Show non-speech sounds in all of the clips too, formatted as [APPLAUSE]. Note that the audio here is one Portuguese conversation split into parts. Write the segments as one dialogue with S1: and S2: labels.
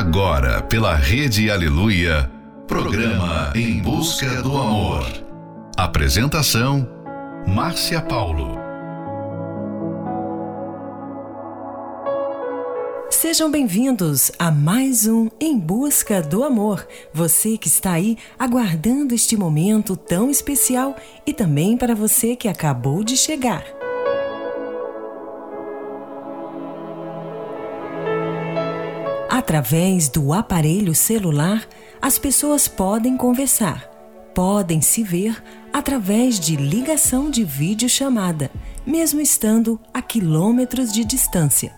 S1: Agora, pela Rede Aleluia, programa Em Busca do Amor. Apresentação: Márcia Paulo.
S2: Sejam bem-vindos a mais um Em Busca do Amor. Você que está aí aguardando este momento tão especial e também para você que acabou de chegar. Através do aparelho celular, as pessoas podem conversar, podem se ver através de ligação de videochamada, mesmo estando a quilômetros de distância.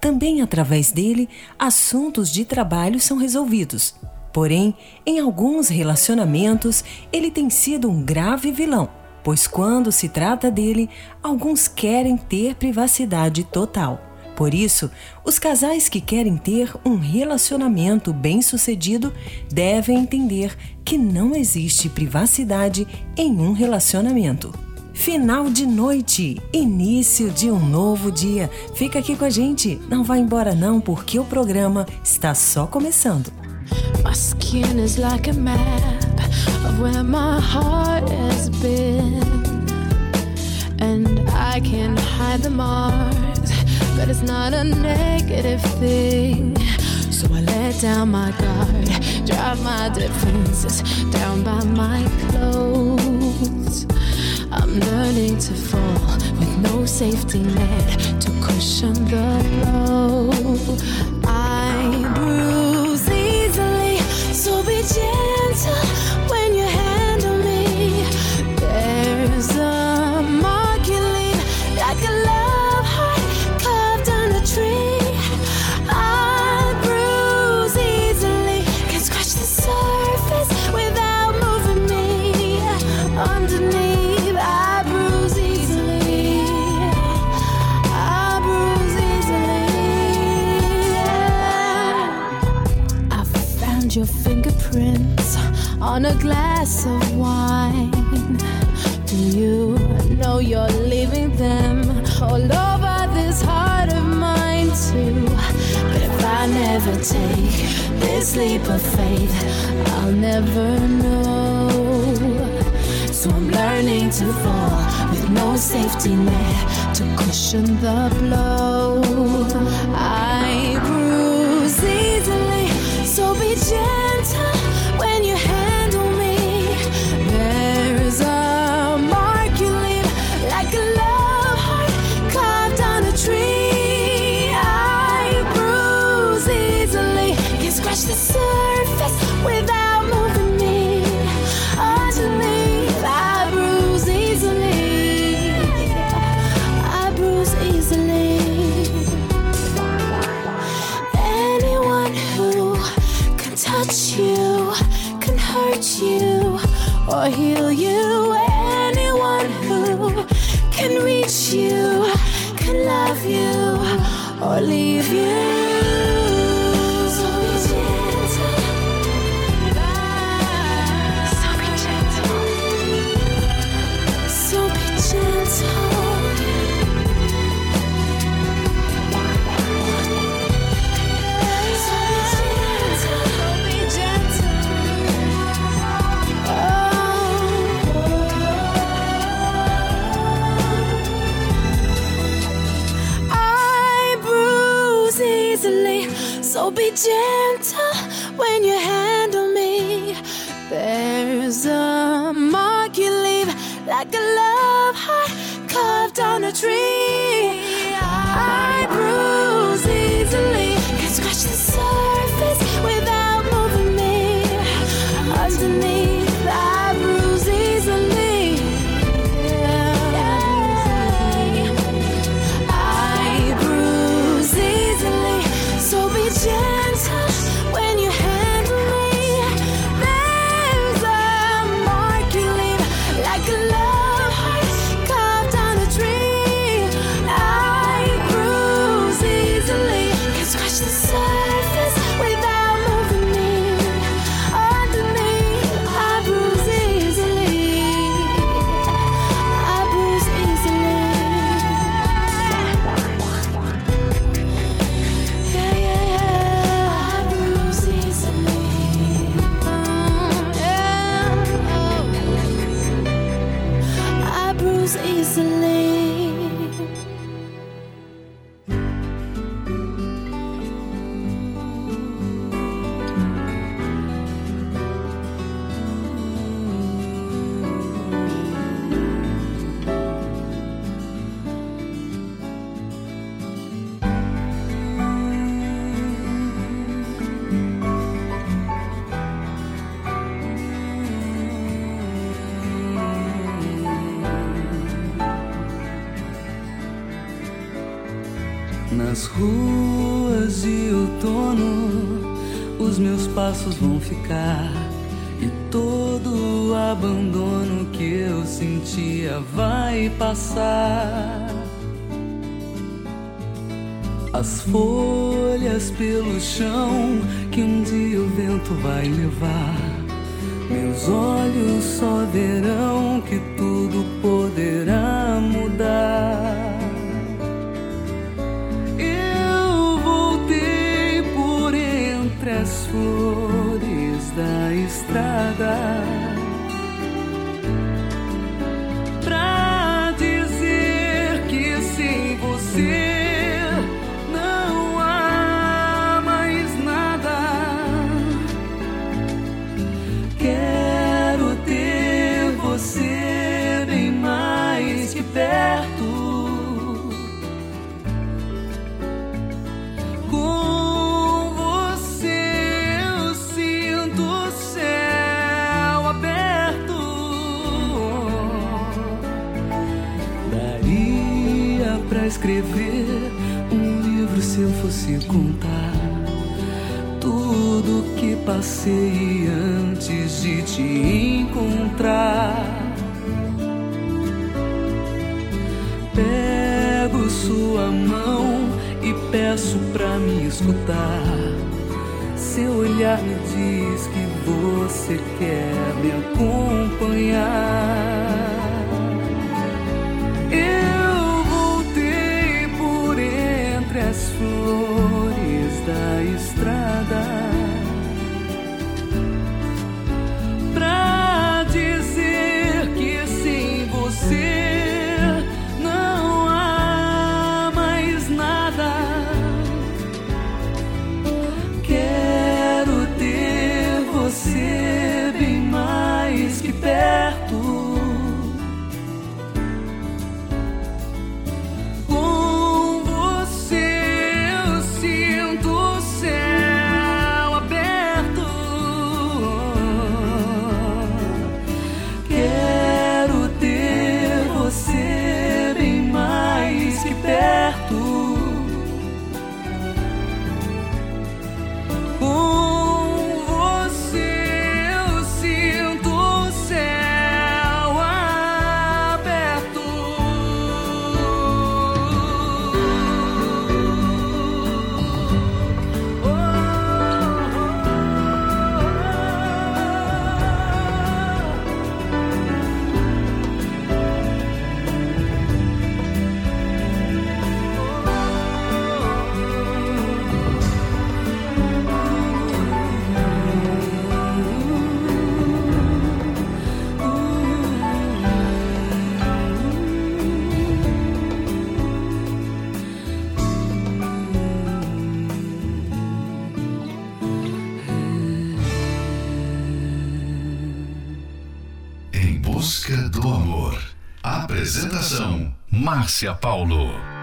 S2: Também através dele, assuntos de trabalho são resolvidos. Porém, em alguns relacionamentos, ele tem sido um grave vilão, pois quando se trata dele, alguns querem ter privacidade total. Por isso, os casais que querem ter um relacionamento bem-sucedido devem entender que não existe privacidade em um relacionamento. Final de noite, início de um novo dia. Fica aqui com a gente, não vá embora não, porque o programa está só começando. My skin is like a map of where my heart has been. And I can hide the marks. But it's not a negative thing. So I let down my guard, drive my defenses down by my clothes. I'm learning to fall with no safety net to cushion the blow. I this leap of faith, I'll never know. So I'm learning to fall with no safety net to cushion the blow. I gentle. I a tree. I bruise easily, can scratch the
S3: Nas ruas de outono, os meus passos vão ficar. E todo o abandono que eu sentia vai passar. As folhas pelo chão que um dia o vento vai levar. Meus olhos só verão que tudo poderá estrada fosse contar tudo que passei antes de te encontrar. Pego sua mão e peço pra me escutar. Seu olhar me diz que você quer me acompanhar.
S1: Márcia Paulo.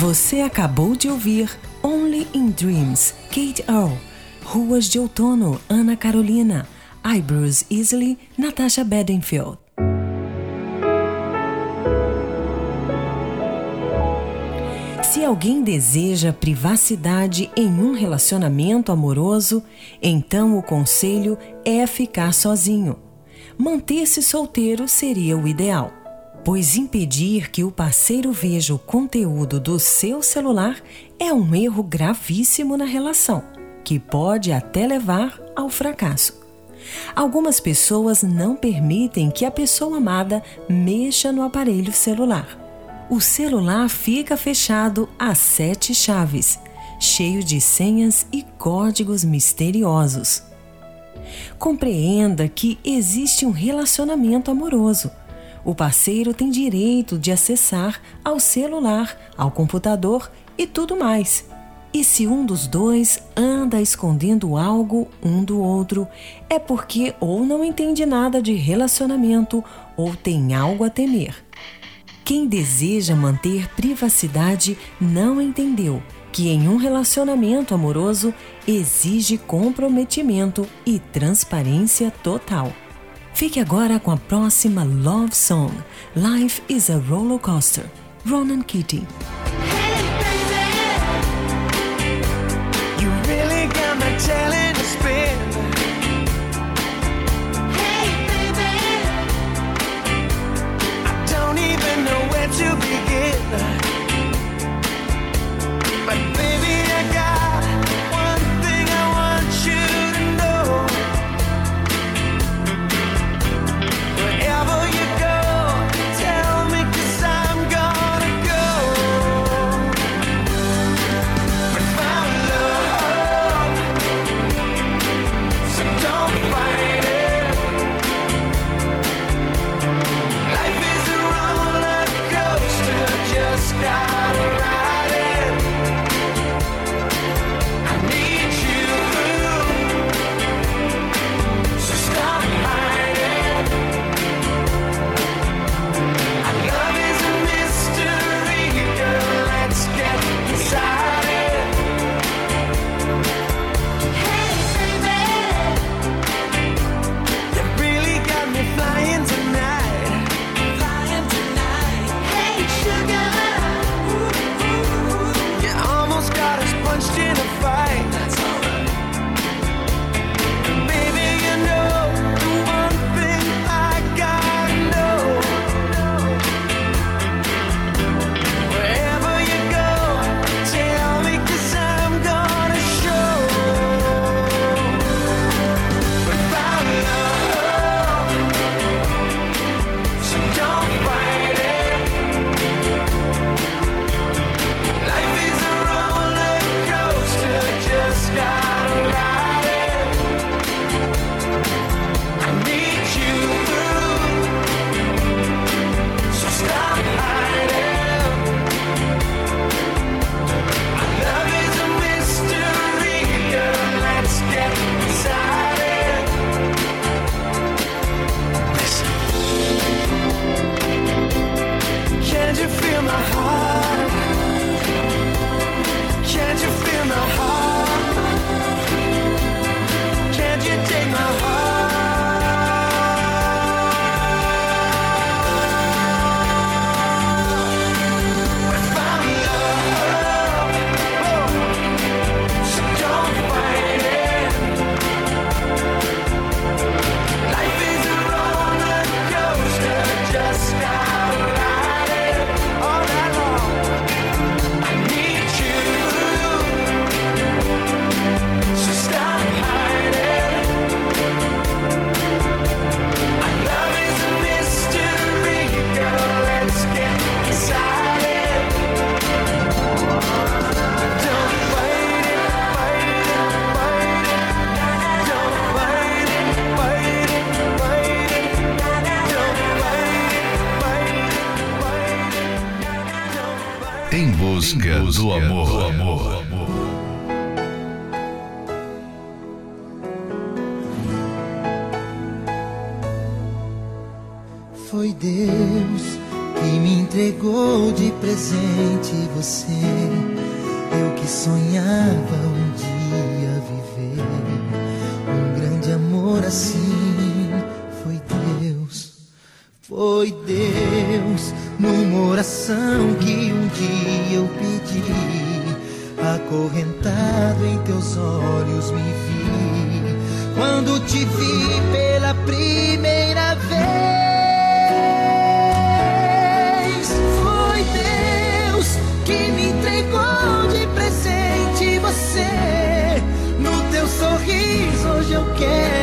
S4: Você acabou de ouvir Only in Dreams, Kate Earl, Ruas de Outono, Ana Carolina, Eyebrows Easily, Natasha Bedingfield. Se alguém deseja privacidade em um relacionamento amoroso, então o conselho é ficar sozinho. Manter-se solteiro seria o ideal, pois impedir que o parceiro veja o conteúdo do seu celular é um erro gravíssimo na relação, que pode até levar ao fracasso. Algumas pessoas não permitem que a pessoa amada mexa no aparelho celular o celular fica fechado a sete chaves, cheio de senhas e códigos misteriosos. Compreenda que existe um relacionamento amoroso. O parceiro tem direito de acessar ao celular, ao computador e tudo mais. E se um dos dois anda escondendo algo um do outro, é porque ou não entende nada de relacionamento ou tem algo a temer. Quem deseja manter privacidade não entendeu que em um relacionamento amoroso exige comprometimento e transparência total. Fique agora com a próxima Love Song, Life is a Roller Coaster, Ronan Keating.
S5: do
S6: hoje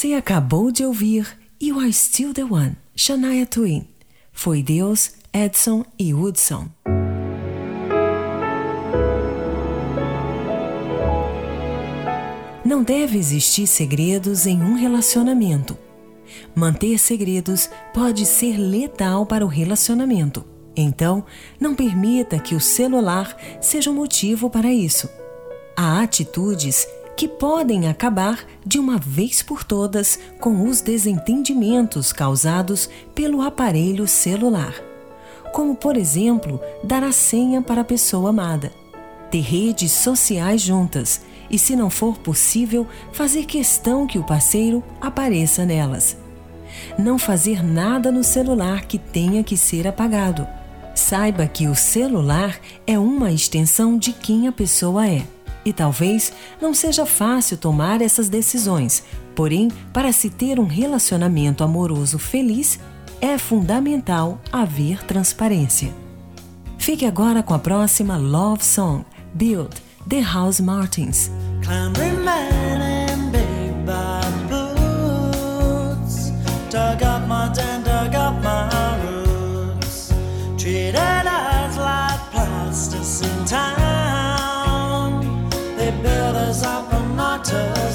S4: Você acabou de ouvir You Are Still the One, Shania Twain. Foi Deus, Edson e Woodson. Não deve existir segredos em um relacionamento. Manter segredos pode ser letal para o relacionamento. Então, não permita que o celular seja um motivo para isso. Há atitudes que podem acabar de uma vez por todas com os desentendimentos causados pelo aparelho celular. Como, por exemplo, dar a senha para a pessoa amada, ter redes sociais juntas e, se não for possível, fazer questão que o parceiro apareça nelas. Não fazer nada no celular que tenha que ser apagado. Saiba que o celular é uma extensão de quem a pessoa é. E talvez não seja fácil tomar essas decisões, porém, para se ter um relacionamento amoroso feliz, é fundamental haver transparência. Fique agora com a próxima Love Song, Build, The House Martins.
S7: Man and big bad built us up and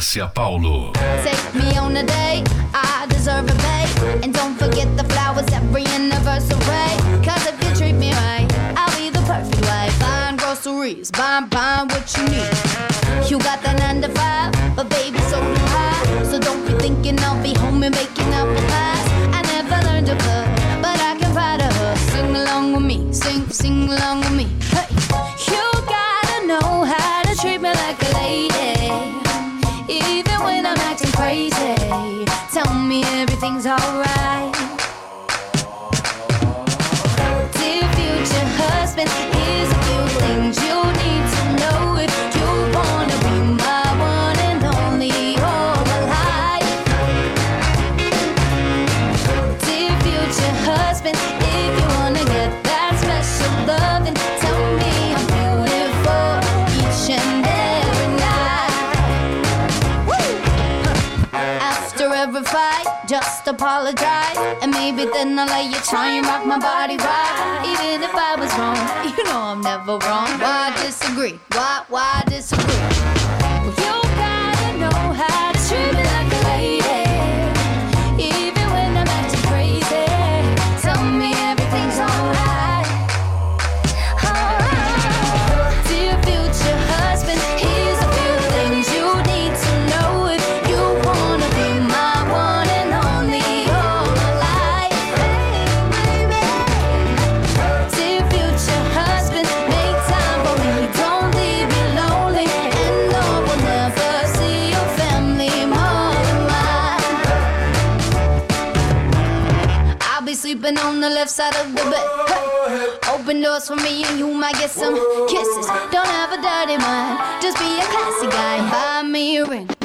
S1: Márcia Paulo.
S8: Take me on a day, I deserve a day. And don't forget the flowers every anniversary. Cause if you treat me right, I'll be the perfect wife. Buying groceries, buying, buying what you need. Then I lay your try and rock my body right. Even if I was wrong, [LAUGHS] you know I'm never wrong. Why disagree? Why, why disagree? side of the bed. Open doors for me and you might get some kisses. Don't have a dirty mind, just be a classy guy. Buy me a ring.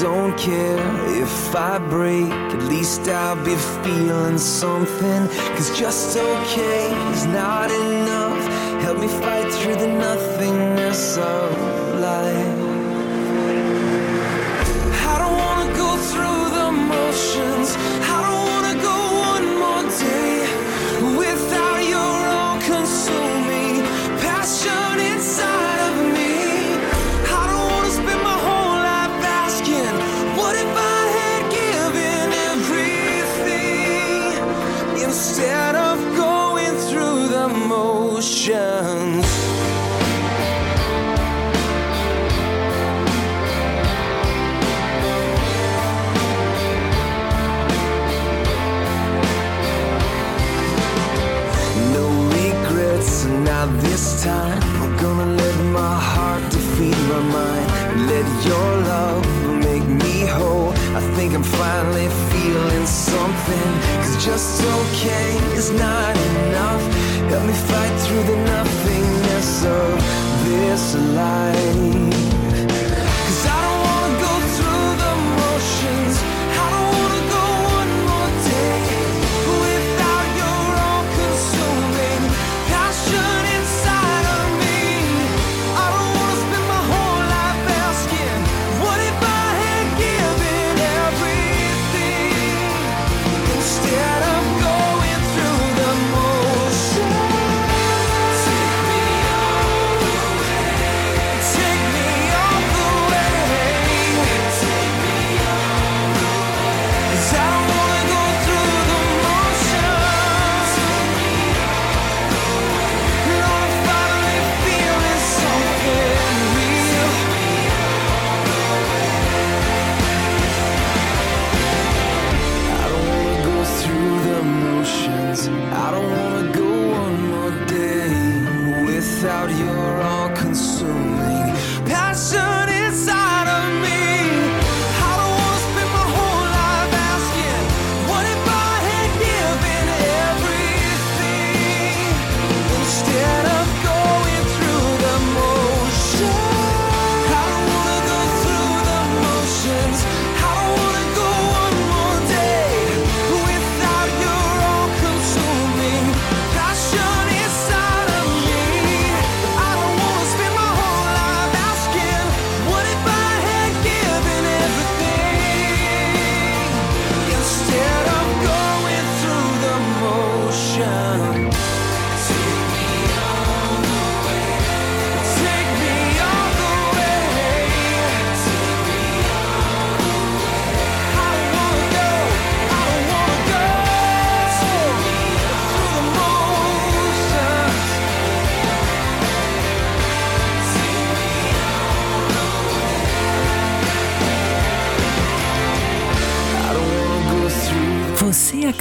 S5: don't care if I break, at least I'll be feeling something. Cause just okay is not enough. Help me fight through the nothingness of life.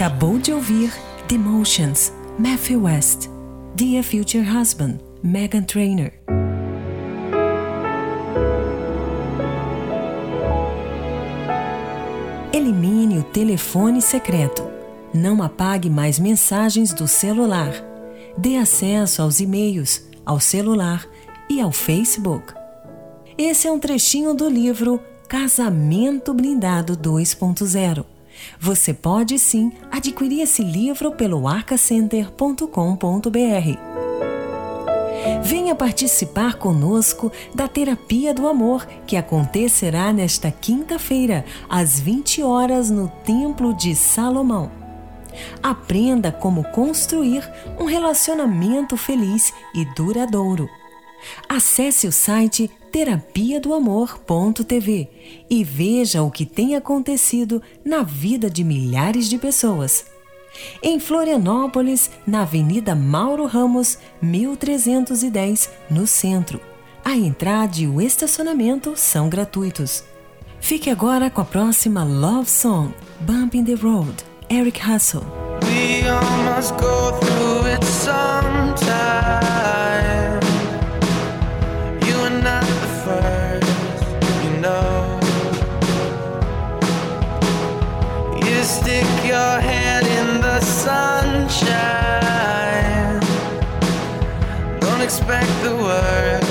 S4: Acabou de ouvir The Emotions, Matthew West, Dear Future Husband, Megan Trainor. Elimine o telefone secreto. Não apague mais mensagens do celular. Dê acesso aos e-mails, ao celular e ao Facebook. Esse é um trechinho do livro Casamento Blindado 2.0. Você pode sim adquirir esse livro pelo arcacenter.com.br. Venha participar conosco da Terapia do Amor, que acontecerá nesta quinta-feira, às 20 horas, no Templo de Salomão. Aprenda como construir um relacionamento feliz e duradouro. Acesse o site terapia do amor.tv e veja o que tem acontecido na vida de milhares de pessoas. Em Florianópolis, na Avenida Mauro Ramos, 1310, no centro. A entrada e o estacionamento são gratuitos. Fique agora com a próxima Love Song, Bumping the Road, Eric Russell.
S5: We go through it. respect the word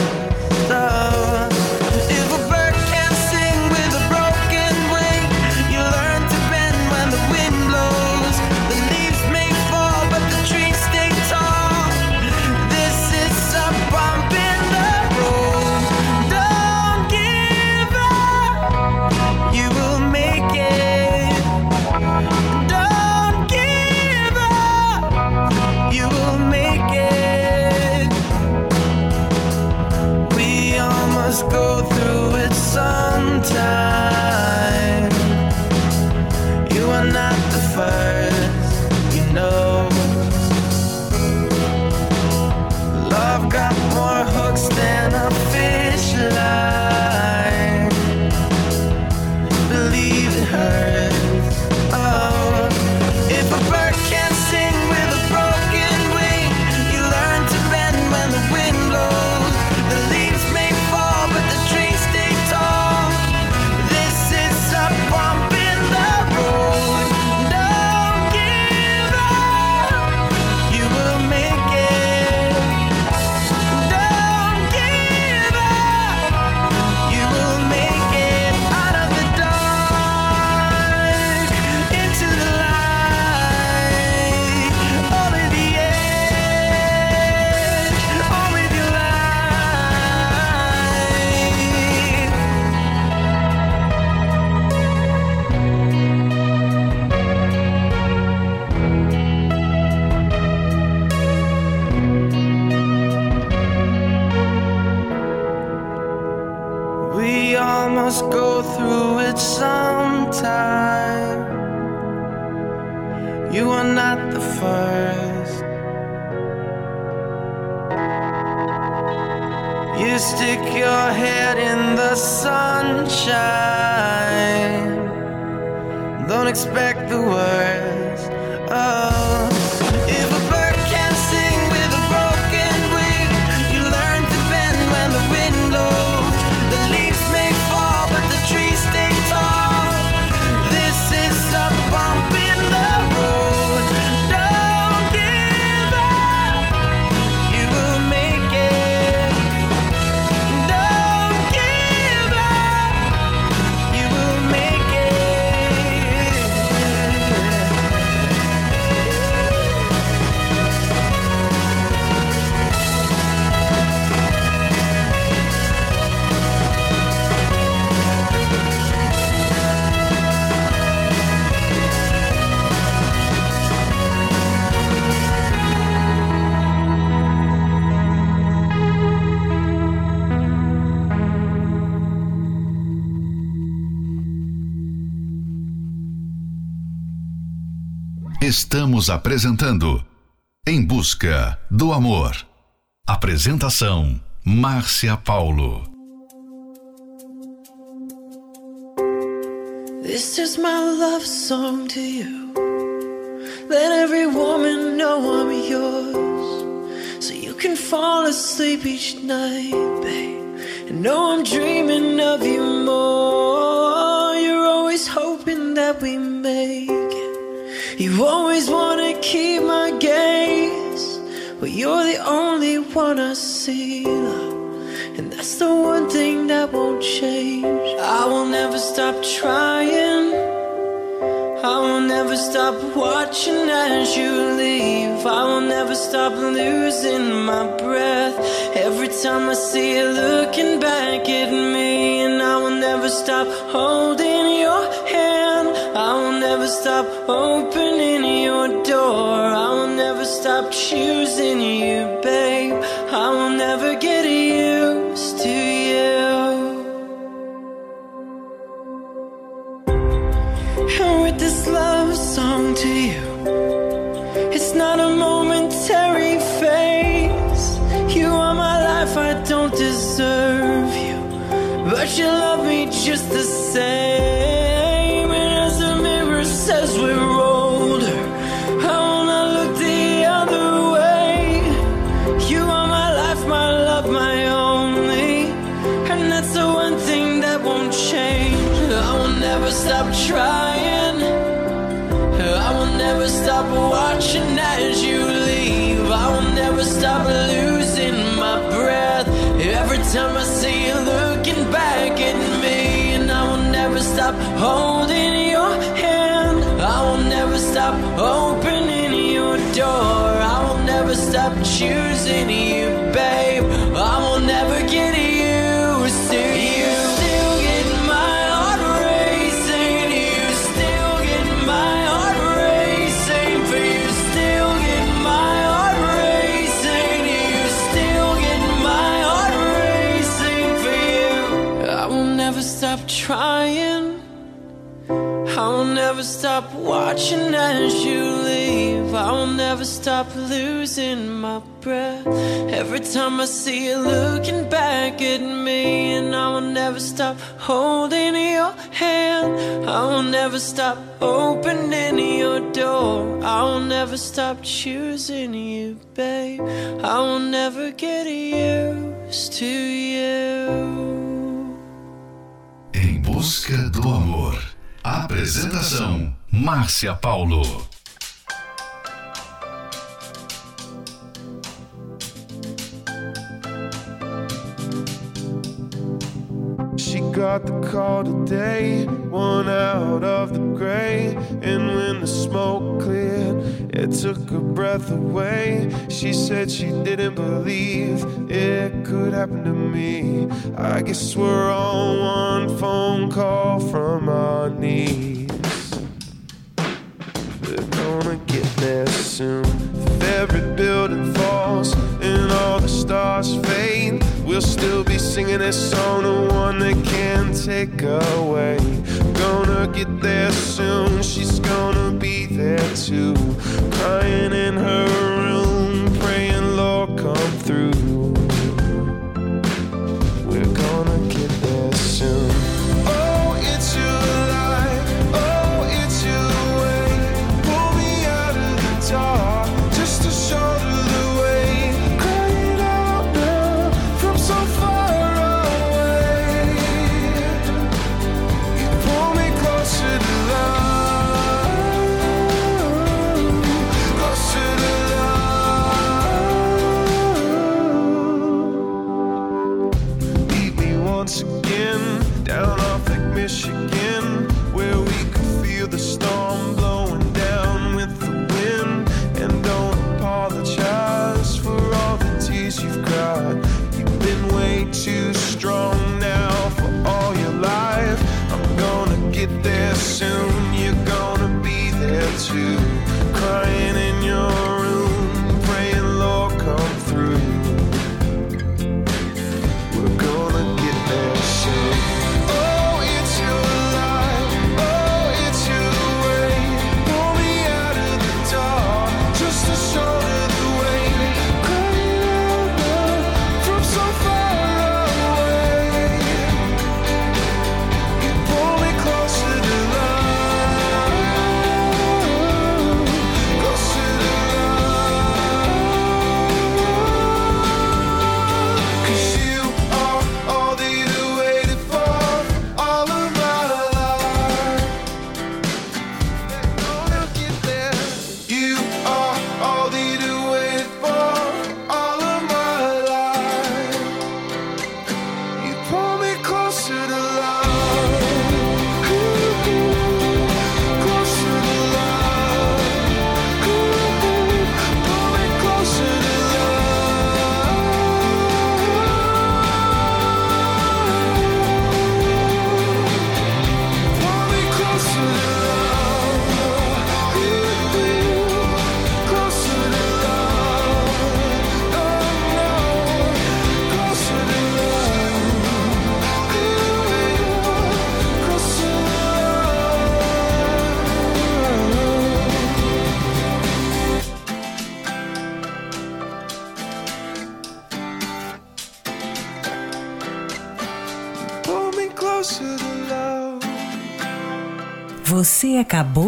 S1: Estamos apresentando Em Busca do Amor. Apresentação: Márcia Paulo.
S9: This is my love song to you.
S10: Let every woman know I'm yours. So you can fall asleep each night, babe. And know I'm dreaming of you more. You're always hoping that we make. You always wanna keep my gaze. But you're the only one I see. And that's the one thing that won't change. I will never stop trying. I will never stop watching as you leave. I will never stop losing my breath. Every time I see you looking back at me, and I will never stop holding stop opening your door. I will never stop choosing you, babe. I will never get used never stop stop watching as you leave. I will never stop losing my breath. Every time I see you looking back at me, and I will never stop holding your hand. I will never stop opening your door. I will never stop choosing you, babe. I will never get used to you.
S1: Em busca do amor. Apresentação: Márcia Paulo.
S9: She got the call today, one out of the gray. And when the smoke cleared, it took her breath away. She said she didn't believe it could happen to me. I guess we're all one phone call from our knees. Gonna get there soon. If every building falls and all the stars fade, we'll still be singing this song, the one that can't take away. Gonna get there soon, she's gonna be there too. Crying in her room, praying, Lord, come through.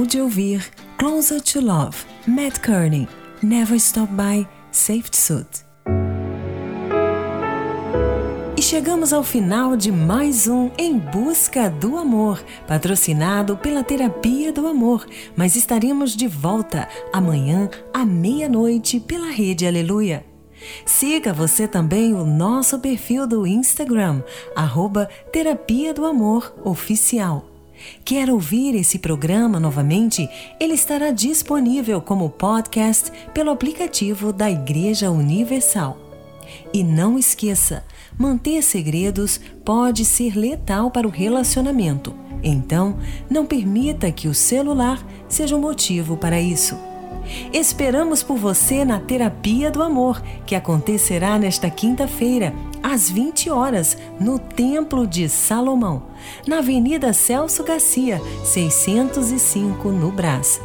S4: De ouvir Closer to Love, Matt Kearney, Never Stop By, Safety Suit. E chegamos ao final de mais um Em Busca do Amor, patrocinado pela Terapia do Amor. Mas estaremos de volta amanhã à meia-noite pela Rede Aleluia. Siga você também o nosso perfil do Instagram, arroba Terapia do Amor Oficial. Quer ouvir esse programa novamente? Ele estará disponível como podcast pelo aplicativo da Igreja Universal. E não esqueça, manter segredos pode ser letal para o relacionamento. Então, não permita que o celular seja um motivo para isso. Esperamos por você na Terapia do Amor, que acontecerá nesta quinta-feira, às 20 horas, no Templo de Salomão, na Avenida Celso Garcia, 605, no Brás.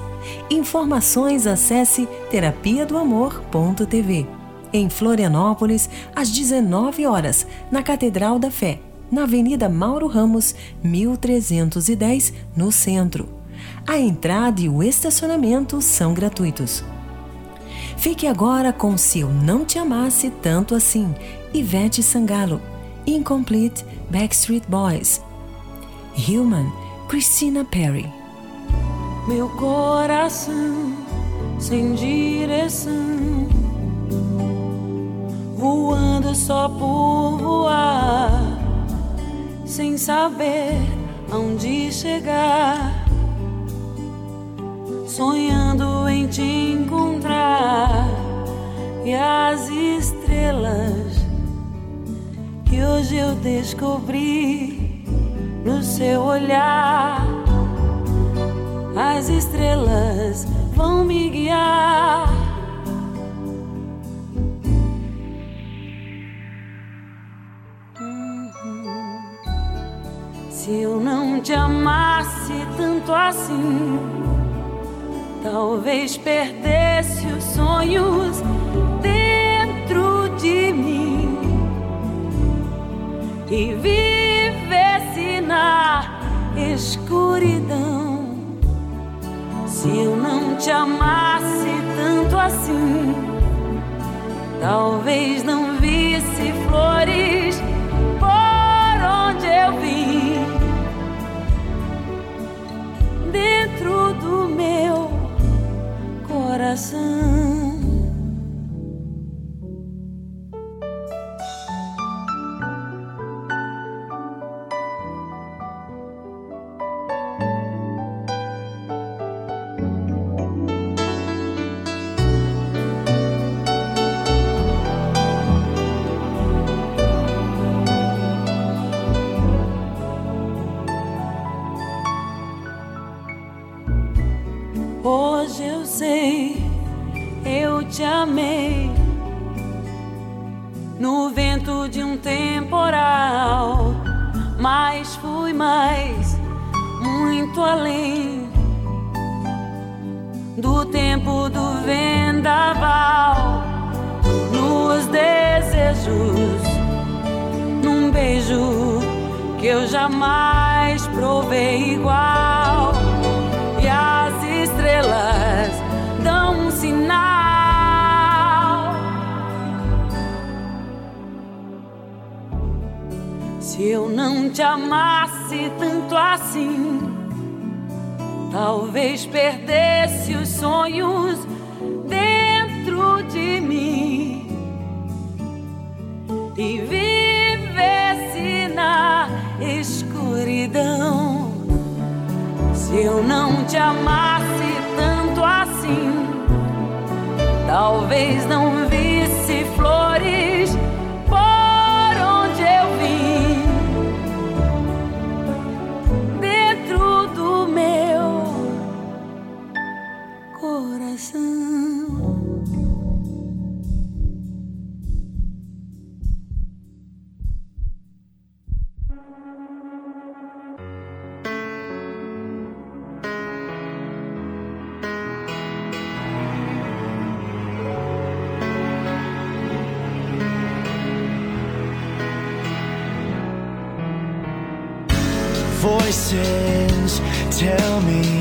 S4: Informações acesse terapiadoamor.tv. Em Florianópolis, às 19 horas, na Catedral da Fé, na Avenida Mauro Ramos, 1310, no centro. A entrada e o estacionamento são gratuitos. Fique agora com Se Eu Não Te Amasse Tanto Assim, Ivete Sangalo, Incomplete, Backstreet Boys, Human, Christina Perry.
S6: Meu coração sem direção, voando só por voar, sem saber aonde chegar, sonhando em te encontrar e as estrelas que hoje eu descobri no seu olhar. As estrelas vão me guiar. Uhum. Se eu não te amasse tanto assim, talvez perdesse os sonhos dentro de mim e vivesse na escuridão. Se eu não te amasse tanto assim, talvez não visse flores por onde eu vim. Coração.
S2: Tell me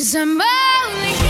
S2: Cause I'm only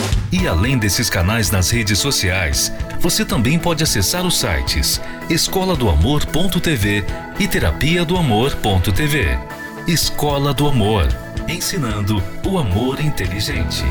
S11: E além desses canais nas redes sociais, você também pode acessar os sites escola do amor.tv e terapia do amor.tv. Escola do Amor, ensinando o amor inteligente.